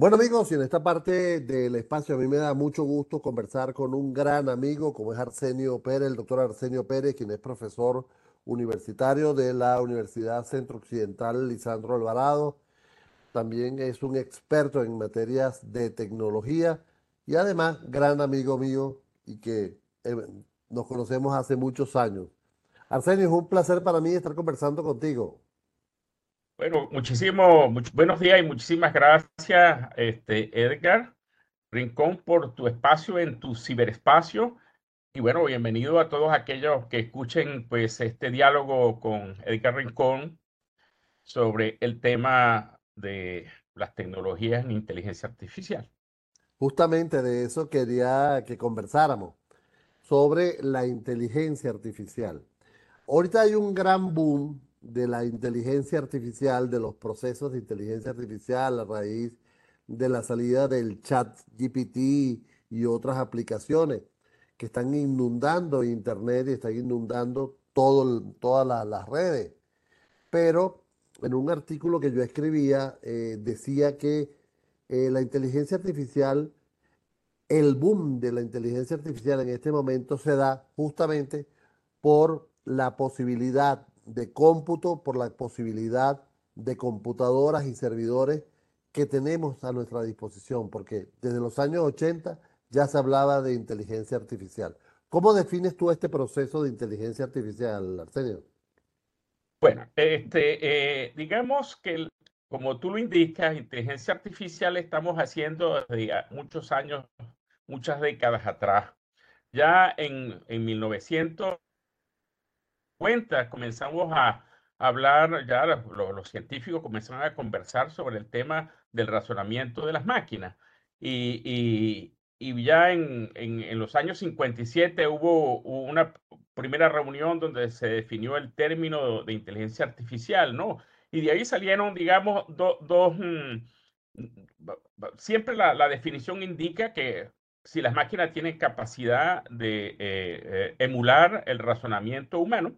Bueno amigos, y en esta parte del espacio a mí me da mucho gusto conversar con un gran amigo como es Arsenio Pérez, el doctor Arsenio Pérez, quien es profesor universitario de la Universidad Centro Occidental Lisandro Alvarado. También es un experto en materias de tecnología y además gran amigo mío y que eh, nos conocemos hace muchos años. Arsenio, es un placer para mí estar conversando contigo. Bueno, muchísimo, buenos días y muchísimas gracias, este, Edgar Rincón, por tu espacio en tu ciberespacio. Y bueno, bienvenido a todos aquellos que escuchen pues este diálogo con Edgar Rincón sobre el tema de las tecnologías en inteligencia artificial. Justamente de eso quería que conversáramos, sobre la inteligencia artificial. Ahorita hay un gran boom de la inteligencia artificial, de los procesos de inteligencia artificial a raíz de la salida del chat GPT y otras aplicaciones que están inundando Internet y están inundando todo, todas las redes. Pero en un artículo que yo escribía eh, decía que eh, la inteligencia artificial, el boom de la inteligencia artificial en este momento se da justamente por la posibilidad de cómputo, por la posibilidad de computadoras y servidores que tenemos a nuestra disposición, porque desde los años 80 ya se hablaba de inteligencia artificial. ¿Cómo defines tú este proceso de inteligencia artificial, Arsenio? Bueno, este, eh, digamos que como tú lo indicas, inteligencia artificial estamos haciendo desde muchos años, muchas décadas atrás. Ya en, en 1900 cuenta, comenzamos a hablar, ya los, científicos comenzaron a conversar sobre el tema del razonamiento de las máquinas. Y, ya en, en, los años 57 hubo una primera reunión donde se definió el término de inteligencia artificial, ¿no? Y de ahí salieron, digamos, dos... Mm, siempre la, la, definición indica que si las máquinas tienen capacidad de eh, eh, emular el razonamiento humano,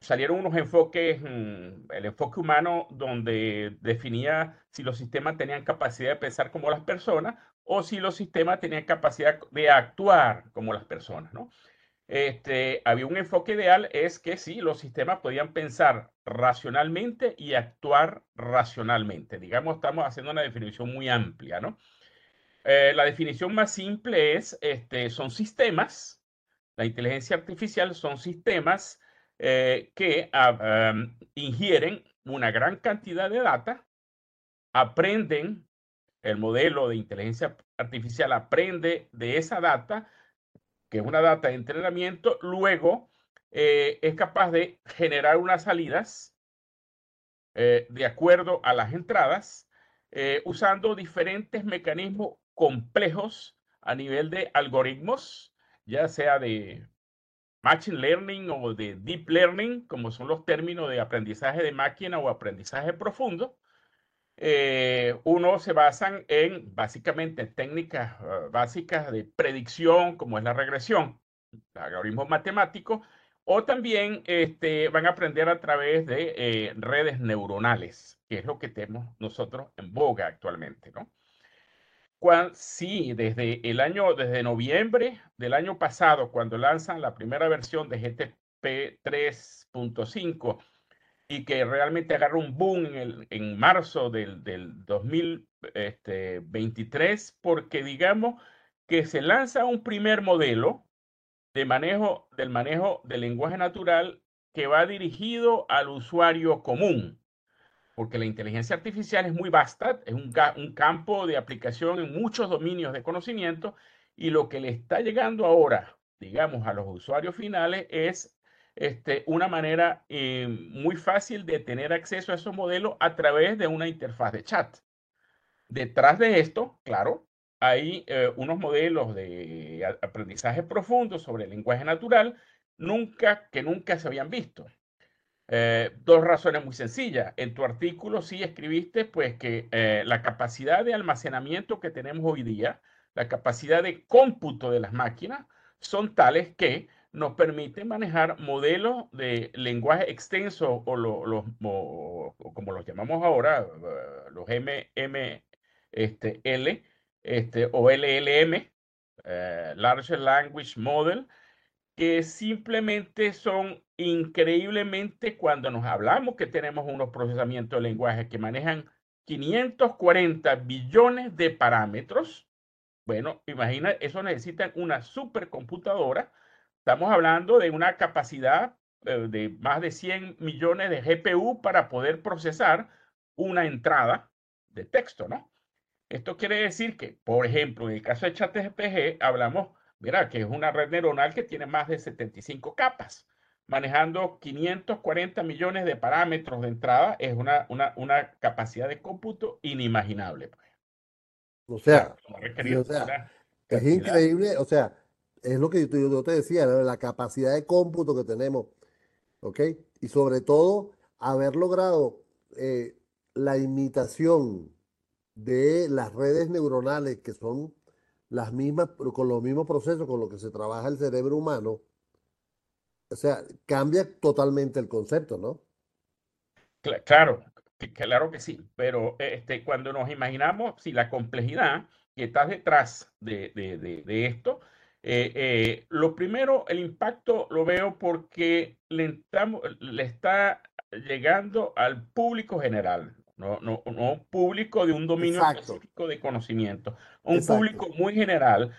salieron unos enfoques, mm, el enfoque humano donde definía si los sistemas tenían capacidad de pensar como las personas o si los sistemas tenían capacidad de actuar como las personas, ¿no? Este, había un enfoque ideal, es que sí, los sistemas podían pensar racionalmente y actuar racionalmente. Digamos, estamos haciendo una definición muy amplia, ¿no? Eh, la definición más simple es, este, son sistemas, la inteligencia artificial son sistemas eh, que ah, ingieren una gran cantidad de data, aprenden, el modelo de inteligencia artificial aprende de esa data, que es una data de entrenamiento, luego eh, es capaz de generar unas salidas eh, de acuerdo a las entradas, usando diferentes mecanismos complejos a nivel de algoritmos, ya sea de Machine Learning o de Deep Learning, como son los términos de aprendizaje de máquina o aprendizaje profundo, eh, uno se basan en básicamente técnicas ah, básicas de predicción, como es la regresión, algoritmos matemáticos, o también este, van a aprender a través de eh, redes neuronales, que es lo que tenemos nosotros en boga actualmente, ¿no? Sí, desde el año, desde noviembre del año pasado, cuando lanzan la primera versión de GTP 3.5 y que realmente agarra un boom en, el, en marzo del, del 2023, este, porque digamos que se lanza un primer modelo de manejo del manejo del lenguaje natural que va dirigido al usuario común porque la inteligencia artificial es muy vasta, es un, campo de aplicación en muchos dominios de conocimiento y lo que le está llegando ahora, digamos, a los usuarios finales es este, una manera eh, muy fácil de tener acceso a esos modelos a través de una interfaz de chat. Detrás de esto, claro, hay eh, unos modelos de aprendizaje profundo sobre el lenguaje natural que nunca se habían visto. Eh, dos razones muy sencillas. En tu artículo sí escribiste pues que eh, la capacidad de almacenamiento que tenemos hoy día, la capacidad de cómputo de las máquinas, son tales que nos permiten manejar modelos de lenguaje extenso o, los, como los llamamos ahora, los M, este, L este, o LLM, eh, Large Language Model, que simplemente son increíblemente cuando nos hablamos que tenemos unos procesamientos de lenguaje que manejan 540 billones de parámetros. Bueno, imagina, eso necesitan una supercomputadora. Estamos hablando de una capacidad eh, de más de 100 millones de GPU para poder procesar una entrada de texto, ¿no? Esto quiere decir que, por ejemplo, en el caso de ChatGPT, hablamos Mira, que es una red neuronal que tiene más de 75 capas, manejando 540 millones de parámetros de entrada, es una, una, una capacidad de cómputo inimaginable. Pues. O sea, es increíble, o sea, es lo que yo, te decía, la capacidad de cómputo que tenemos, ¿ok? Y sobre todo, haber logrado eh, la imitación de las redes neuronales que son las mismas, con los mismos procesos con los que se trabaja el cerebro humano, o sea, cambia totalmente el concepto, ¿no? Claro, claro que sí, pero este, cuando nos imaginamos si la complejidad que está detrás de, esto, eh, eh, lo primero, el impacto lo veo porque le, le está llegando al público general no, no, no público de un dominio específico de conocimiento, un público muy general,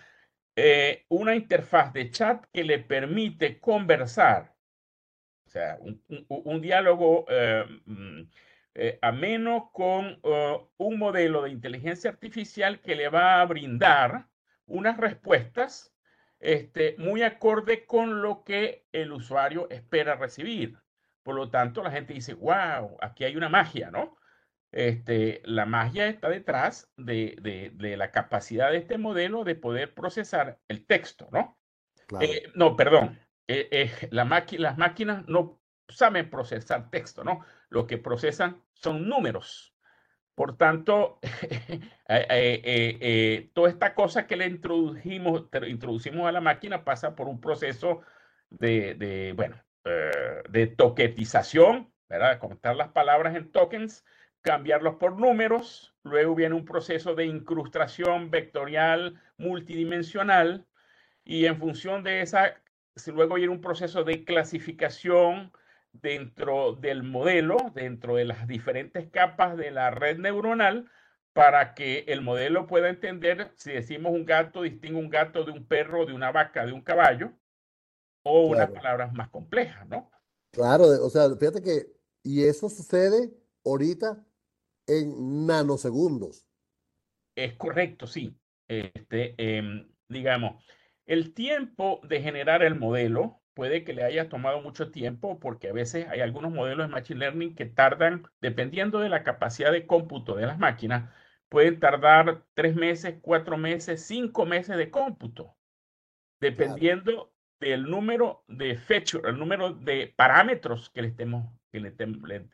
eh, una interfaz de chat que le permite conversar, o sea, un, diálogo eh, mm, eh, ameno con un modelo de inteligencia artificial que le va a brindar unas respuestas este, muy acorde con lo que el usuario espera recibir. Por lo tanto, la gente dice, wow, aquí hay una magia, ¿no? Este, la magia está detrás de, la capacidad de este modelo de poder procesar el texto, ¿no? Eh, no, perdón. Eh, eh, la las máquinas no saben procesar texto, ¿no? Lo que procesan son números. Por tanto, toda esta cosa que le introdujimos, introducimos a la máquina pasa por un proceso de, de bueno, de toquetización, ¿verdad? Contar las palabras en tokens cambiarlos por números, luego viene un proceso de incrustación vectorial multidimensional y en función de esa, luego viene un proceso de clasificación dentro del modelo, dentro de las diferentes capas de la red neuronal, para que el modelo pueda entender si decimos un gato, distingue un gato de un perro, de una vaca, de un caballo, o unas palabras más complejas, ¿no? Claro, o sea, fíjate que, y eso sucede ahorita en nanosegundos. Es correcto, sí. Este, em, digamos, el tiempo de generar el modelo puede que le haya tomado mucho tiempo porque a veces hay algunos modelos de Machine Learning que tardan, dependiendo de la capacidad de cómputo de las máquinas, pueden tardar tres meses, cuatro meses, cinco meses de cómputo, dependiendo del número de feature, el número de parámetros que le, estemos, que le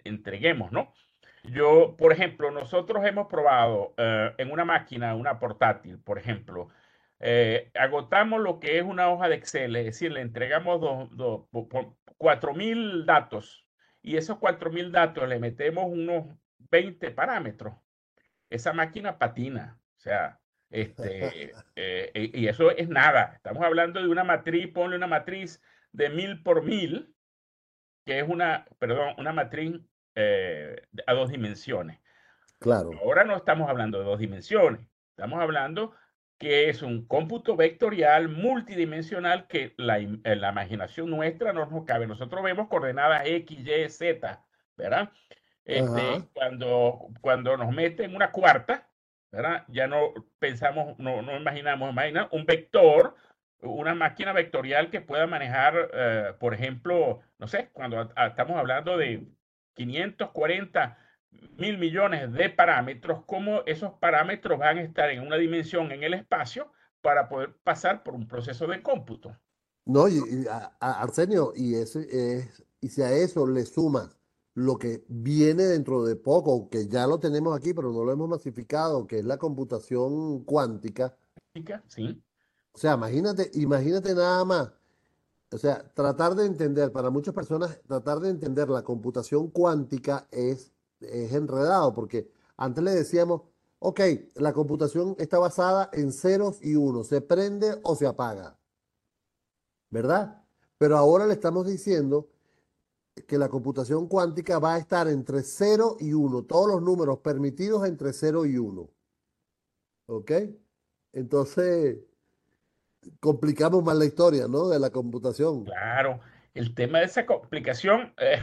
entreguemos, ¿no? Yo, por ejemplo, nosotros hemos probado eh, en una máquina, una portátil, por ejemplo, eh, agotamos lo que es una hoja de Excel, es decir, le entregamos 4.000 datos y esos 4.000 datos le metemos unos 20 parámetros. Esa máquina patina, o sea, este, eh, y eso es nada. Estamos hablando de una matriz, ponle una matriz de mil por mil, que es una, perdón, una matriz eh, a dos dimensiones. Claro. Ahora no estamos hablando de dos dimensiones, estamos hablando que es un cómputo vectorial multidimensional que la, la imaginación nuestra no nos cabe. Nosotros vemos coordenadas X, Y, Z, ¿verdad? Este, cuando, cuando nos meten una cuarta, ¿verdad? Ya no pensamos, no, no imaginamos, imagina un vector, una máquina vectorial que pueda manejar, eh, por ejemplo, no sé, cuando estamos hablando de 540 mil millones de parámetros, cómo esos parámetros van a estar en una dimensión en el espacio para poder pasar por un proceso de cómputo. No, y, Arsenio, y, ese es, y si a eso le sumas lo que viene dentro de poco, que ya lo tenemos aquí, pero no lo hemos masificado, que es la computación cuántica. Sí. O sea, imagínate, imagínate nada más o sea, tratar de entender, para muchas personas, tratar de entender la computación cuántica es, es enredado, porque antes le decíamos, Ok, la computación está basada en ceros y unos, se prende o se apaga, ¿verdad? Pero ahora le estamos diciendo que la computación cuántica va a estar entre 0 y 1, todos los números permitidos entre 0 y 1. ¿Ok? Entonces, complicamos más la historia, ¿no? De la computación. Claro, el tema de esa complicación eh,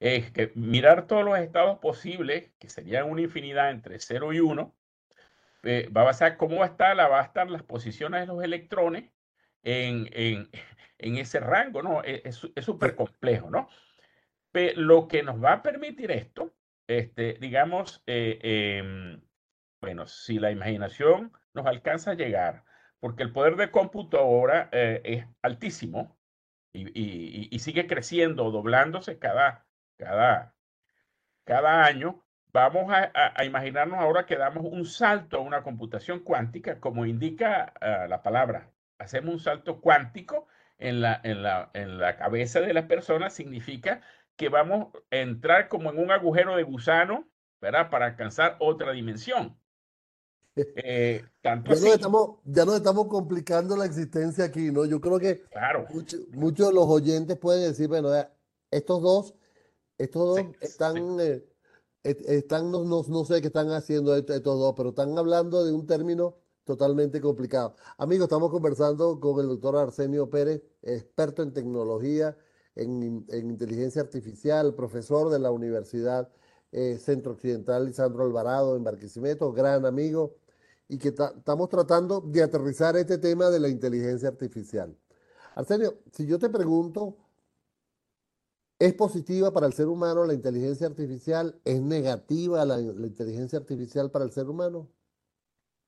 es que mirar todos los estados posibles, que serían una infinidad entre 0 y 1, eh, va a basar cómo va a estar, va a estar las posiciones de los electrones en, en, en ese rango, ¿no? E, es súper complejo, ¿no? Pero lo que nos va a permitir esto, este, digamos, eh, em, bueno, si la imaginación nos alcanza a llegar, porque el poder de cómputo ahora es altísimo, y, sigue creciendo, doblándose cada, cada, cada año, vamos a, imaginarnos ahora que damos un salto a una computación cuántica, como indica ah, la palabra. Hacemos un salto cuántico en la, en, la, en la cabeza de la persona, significa que vamos a entrar como en un agujero de gusano, ¿verdad? Para alcanzar otra dimensión. Eh, tanto ya, nos estamos, ya nos estamos complicando la existencia aquí, ¿no? Yo creo que claro. muchos de los oyentes pueden decir, bueno, estos dos, estos dos están, eh, están no, no, sé qué están haciendo estos dos, pero están hablando de un término totalmente complicado. Amigos, estamos conversando con el doctor Arsenio Pérez, experto en tecnología, en, en inteligencia artificial, profesor de la Universidad eh, Centro Occidental Lisandro Alvarado en Barquisimeto, gran amigo y que estamos tratando de aterrizar este tema de la inteligencia artificial. Arsenio, si yo te pregunto, ¿es positiva para el ser humano la inteligencia artificial? ¿Es negativa la, inteligencia artificial para el ser humano?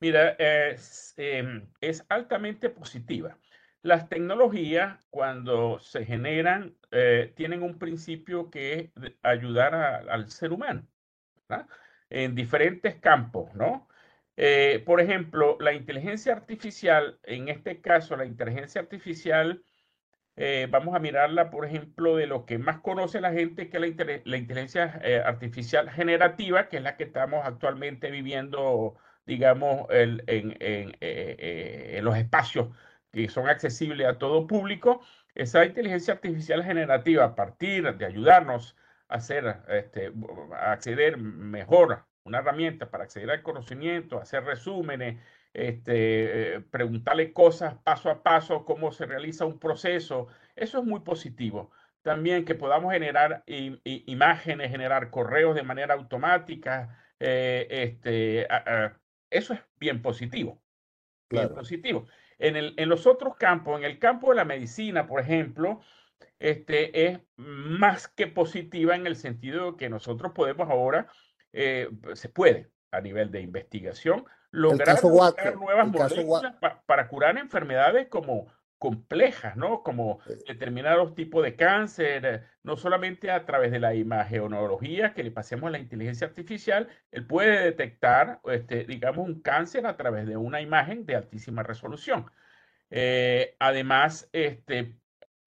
Mira, es, em, es altamente positiva. Las tecnologías, cuando se generan, eh, tienen un principio que es ayudar al ser humano, En diferentes campos, ¿no? Eh, por ejemplo, la inteligencia artificial, en este caso, la inteligencia artificial, eh, vamos a mirarla, por ejemplo, de lo que más conoce la gente, que es la, inteligencia eh, artificial generativa, que es la que estamos actualmente viviendo, digamos, en, los espacios que son accesibles a todo público. Esa inteligencia artificial generativa, a partir de ayudarnos a hacer, este, a acceder mejor una herramienta para acceder al conocimiento, hacer resúmenes, este, preguntarle cosas paso a paso, cómo se realiza un proceso. Eso es muy positivo. También que podamos generar imágenes, generar correos de manera automática. Eh, este, eso es bien positivo. Bien positivo. En, el, en los otros campos, en el campo de la medicina, por ejemplo, este, es más que positiva en el sentido de que nosotros podemos ahora eh, se puede a nivel de investigación lograr, nuevas moléculas para curar enfermedades como complejas, ¿no? Como determinados tipos de cáncer, eh, no solamente a través de la imagenología que le pasemos a la inteligencia artificial, él puede detectar, este, digamos, un cáncer a través de una imagen de altísima resolución. Eh, además, este,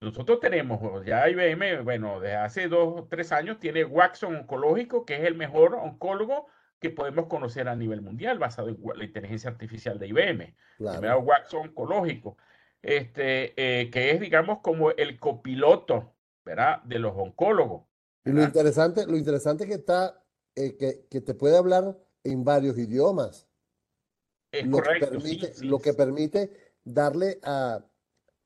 nosotros tenemos, ya IBM, bueno, desde hace dos o tres años tiene Watson Oncológico, que es el mejor oncólogo que podemos conocer a nivel mundial, basado en la inteligencia artificial de IBM. Claro. Watson Oncológico, este, eh, que es, digamos, como el copiloto, ¿verdad? De los oncólogos. Y lo interesante, lo interesante que está, eh, que, que, te puede hablar en varios idiomas. Es lo correcto. Que permite, lo que permite darle a,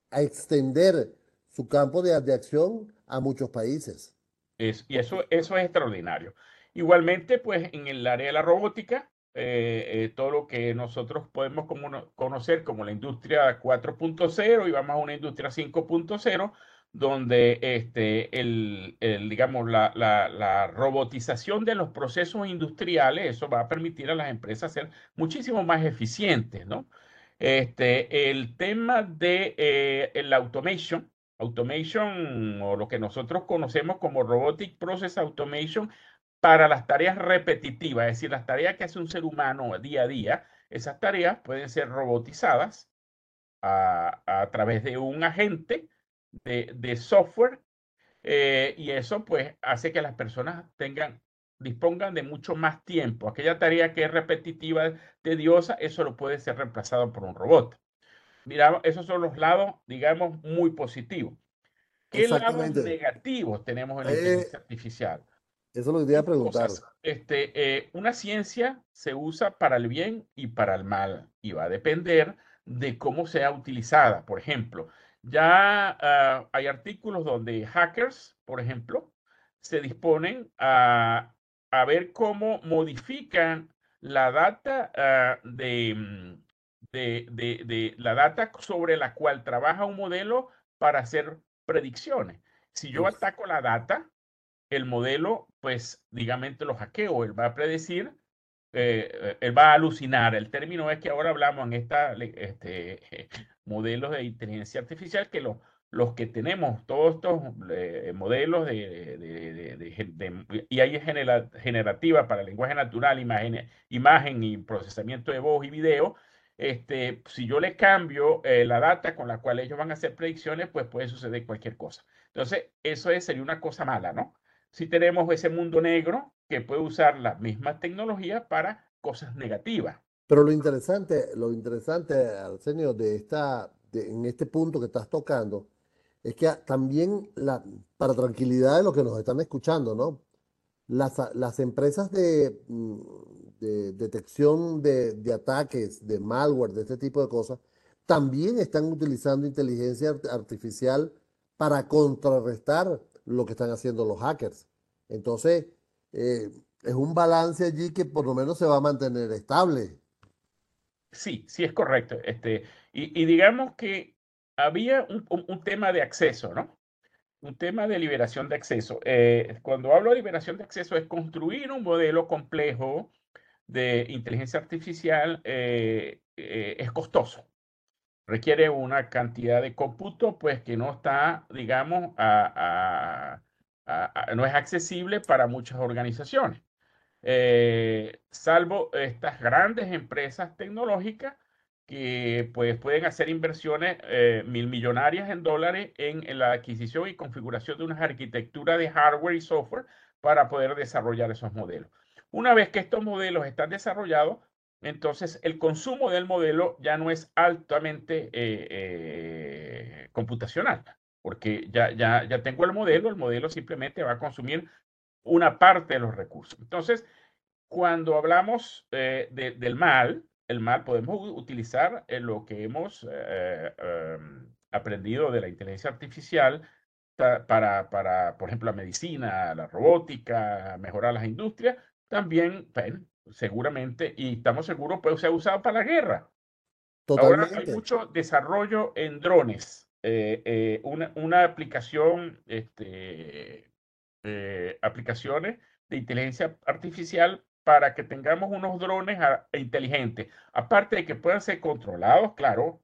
a extender su campo de, acción a muchos países. Es, y eso, eso es extraordinario. Igualmente, pues en el área de la robótica, eh, eh, todo lo que nosotros podemos como, conocer como la industria 4.0 y vamos a una industria 5.0, donde este, el, el digamos, la, la, robotización de los procesos industriales, eso va a permitir a las empresas ser muchísimo más eficientes, ¿no? Este, el tema de eh, la automation, Automation o lo que nosotros conocemos como Robotic Process Automation para las tareas repetitivas, es decir, las tareas que hace un ser humano día a día, esas tareas pueden ser robotizadas a, través de un agente de, software eh, y eso pues hace que las personas tengan dispongan de mucho más tiempo. Aquella tarea que es repetitiva, tediosa, eso lo puede ser reemplazado por un robot. Mira, esos son los lados, digamos, muy positivos. ¿Qué lados negativos tenemos en la eh, inteligencia artificial? Eso lo quería preguntar. este, eh, una ciencia se usa para el bien y para el mal y va a depender de cómo sea utilizada. Por ejemplo, ya ah, hay artículos donde hackers, por ejemplo, se disponen a, ver cómo modifican la data ah, mm, de, de, la data sobre la cual trabaja un modelo para hacer predicciones. Si yo ataco la data, el modelo, pues, digamos, lo hackeo, él va a predecir, eh, él va a alucinar. El término es que ahora hablamos en esta este, modelos de inteligencia artificial que los los que tenemos todos estos eh, modelos de, de, de, y hay generativa para lenguaje natural, imagen, imagen y procesamiento de voz y video, este, si yo le cambio eh, la data con la cual ellos van a hacer predicciones, pues puede suceder cualquier cosa. Entonces, eso sería una cosa mala, ¿no? Si tenemos ese mundo negro que puede usar la misma tecnología para cosas negativas. Pero lo interesante, lo interesante, Arsenio, de esta, en este punto que estás tocando, es que también, la, para tranquilidad de los que nos están escuchando, ¿no? Las, las empresas de, mm, de detección de, ataques, de malware, de este tipo de cosas, también están utilizando inteligencia artificial para contrarrestar lo que están haciendo los hackers. Entonces, eh, es un balance allí que por lo menos se va a mantener estable. Sí, sí es correcto. Este, y, digamos que había un, un, tema de acceso, ¿no? Un tema de liberación de acceso. Eh, cuando hablo de liberación de acceso es construir un modelo complejo de inteligencia artificial eh, eh, es costoso. Requiere una cantidad de cómputo, pues que no está, digamos, no es accesible para muchas organizaciones. salvo estas grandes empresas tecnológicas que pues, pueden hacer inversiones eh, mil millonarias en dólares en, la adquisición y configuración de una arquitectura de hardware y software para poder desarrollar esos modelos. Una vez que estos modelos están desarrollados, entonces el consumo del modelo ya no es altamente eh, eh, computacional, porque ya, ya, ya tengo el modelo, el modelo simplemente va a consumir una parte de los recursos. Entonces, cuando hablamos del mal, el mal, podemos utilizar en lo que hemos eh, em, aprendido de la inteligencia artificial para, para, por ejemplo, la medicina, la robótica, mejorar las industrias, también, seguramente, y estamos seguros, puede ser usado para la guerra. Totalmente. Ahora hay mucho desarrollo en drones. Eh, eh, una, una, aplicación, este, aplicaciones de inteligencia artificial para que tengamos unos drones inteligentes. Aparte de que puedan ser controlados, claro,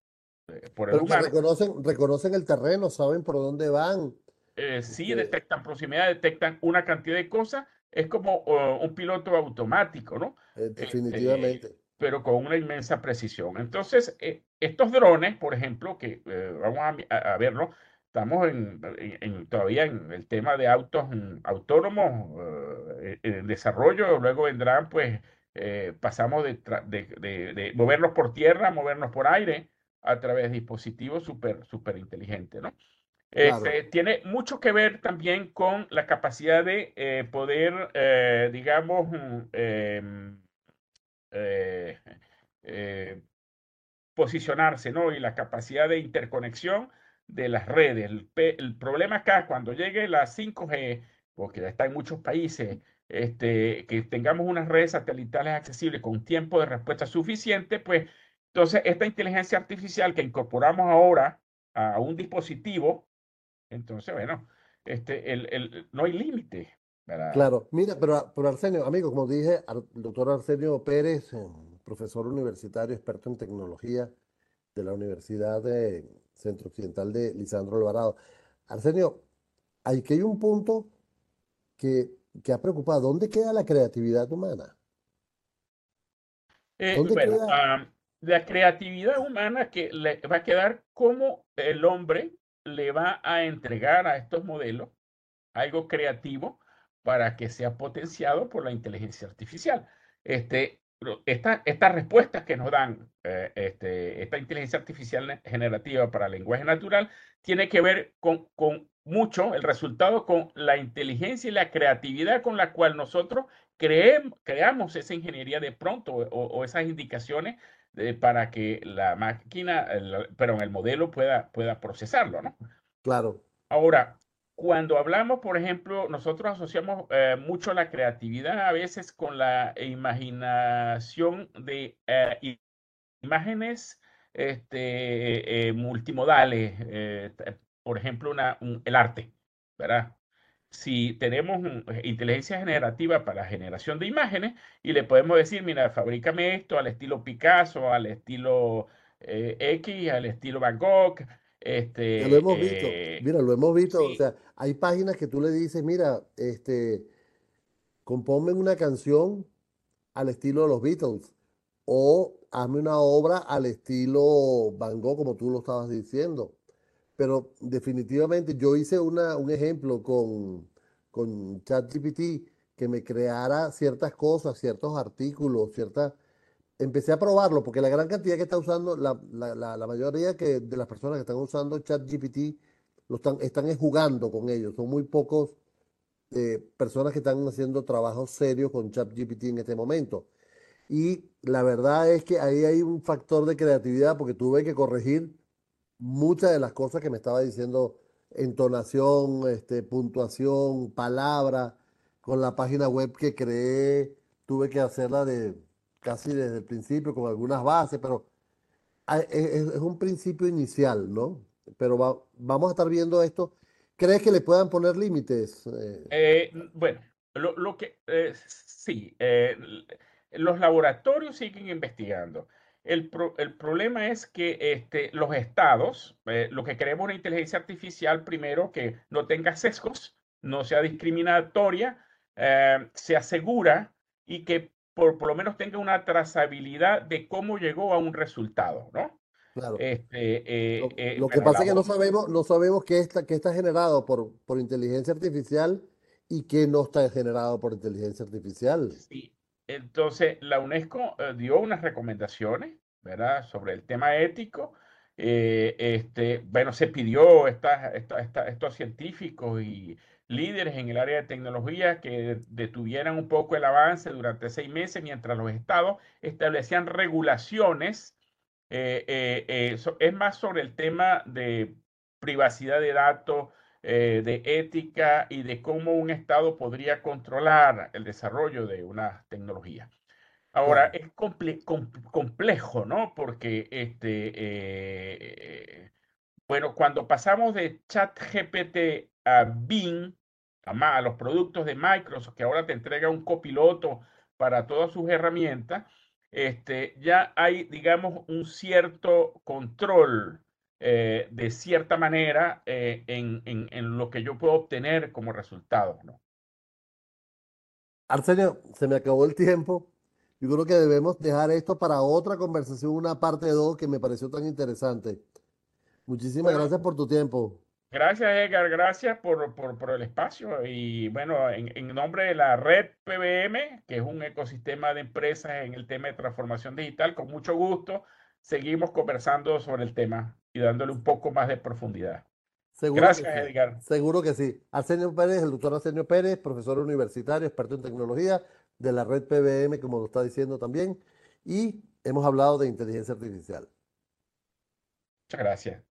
eh, por el humano. Reconocen, reconocen el terreno, saben por dónde van. Eh, sí, este detectan proximidad, detectan una cantidad de cosas. Es como un piloto automático, ¿no? Eh, definitivamente. pero con una inmensa precisión. Entonces, estos drones, por ejemplo, que vamos a, a verlo, Estamos en, todavía en el tema de autos mm, autónomos eh, en desarrollo, luego vendrán, pues, eh, pasamos de, de, movernos por tierra, movernos por aire a través de dispositivos súper super inteligentes, ¿no? Este, tiene mucho que ver también con la capacidad de eh, poder, digamos, mm, em, posicionarse, ¿no? Y la capacidad de interconexión de las redes. El, problema acá, cuando llegue la 5G, porque ya está en muchos países, este, que tengamos unas redes satelitales accesibles con tiempo de respuesta suficiente, pues entonces esta inteligencia artificial que incorporamos ahora a un dispositivo, entonces, bueno, este, el, el, no hay límite. Claro, mira, pero, pero Arsenio, amigo, como dije, el doctor Arsenio Pérez, eh, profesor universitario, experto en tecnología de la Universidad de, Centro Occidental de Lisandro Alvarado. Arsenio, aquí hay un punto que, que ha preocupado. ¿Dónde queda la creatividad humana? Eh, bueno, la creatividad humana que le va a quedar como el hombre le va a entregar a estos modelos algo creativo para que sea potenciado por la inteligencia artificial. Este, esta, estas respuestas que nos dan eh, este, esta inteligencia artificial generativa para lenguaje natural tiene que ver con, con mucho el resultado con la inteligencia y la creatividad con la cual nosotros creemos, creamos esa ingeniería de pronto o, esas indicaciones para que la máquina, pero en el modelo pueda, pueda procesarlo, ¿no? Claro. Ahora, cuando hablamos, por ejemplo, nosotros asociamos eh, mucho la creatividad a veces con la imaginación de eh, imágenes este, eh, multimodales, por ejemplo, una, el arte, ¿verdad? Si tenemos inteligencia generativa para la generación de imágenes y le podemos decir, mira, fabrícame esto al estilo Picasso, al estilo X, al estilo Van Gogh, este, lo hemos visto, eh, mira, lo hemos visto, o sea, hay páginas que tú le dices, mira, este, compónme una canción al estilo de los Beatles o hazme una obra al estilo Van Gogh, como tú lo estabas diciendo. Pero definitivamente yo hice una, un ejemplo con, con ChatGPT que me creara ciertas cosas, ciertos artículos, ciertas empecé a probarlo porque la gran cantidad que está usando, la, la, mayoría que, de las personas que están usando ChatGPT lo están, están jugando con ellos. Son muy pocos eh, personas que están haciendo trabajos serios con ChatGPT en este momento. Y la verdad es que ahí hay un factor de creatividad porque tuve que corregir muchas de las cosas que me estaba diciendo, entonación, este, puntuación, palabra, con la página web que creé, tuve que hacerla de casi desde el principio con algunas bases, pero es, un principio inicial, ¿no? Pero vamos a estar viendo esto. ¿Crees que le puedan poner límites? Eh, eh, bueno, lo, que eh, sí, los laboratorios siguen investigando. El, el, problema es que este, los estados, lo que queremos una inteligencia artificial, primero, que no tenga sesgos, no sea discriminatoria, se asegura y que por, lo menos tenga una trazabilidad de cómo llegó a un resultado, ¿no? Claro. Este, eh, eh, lo, que pasa es que no sabemos, no sabemos qué está, qué está generado por, por inteligencia artificial y qué no está generado por inteligencia artificial. Sí. Entonces, la UNESCO eh, dio unas recomendaciones, ¿verdad?, sobre el tema ético. este, bueno, se pidió esta, estos científicos y líderes en el área de tecnología que detuvieran un poco el avance durante seis meses mientras los estados establecían regulaciones. Eh, eh, eh, es más sobre el tema de privacidad de datos, de ética y de cómo un estado podría controlar el desarrollo de una tecnología. Ahora, es complejo, ¿no? Porque, este, bueno, cuando pasamos de ChatGPT a Bing, a los productos de Microsoft, que ahora te entrega un copiloto para todas sus herramientas, este, ya hay, digamos, un cierto control eh, de cierta manera eh, en, en, lo que yo puedo obtener como resultado. ¿no? Arsenio, se me acabó el tiempo. Yo creo que debemos dejar esto para otra conversación, una parte 2 que me pareció tan interesante. Muchísimas gracias por tu tiempo. Gracias, Edgar. Gracias por, por, el espacio. Y bueno, en, en, nombre de la red PBM, que es un ecosistema de empresas en el tema de transformación digital, con mucho gusto seguimos conversando sobre el tema y dándole un poco más de profundidad. Gracias, Edgar. Seguro que sí. Arsenio Pérez, el doctor Arsenio Pérez, profesor universitario, experto en tecnología de la red PBM, como lo está diciendo también. Y hemos hablado de inteligencia artificial. Muchas gracias.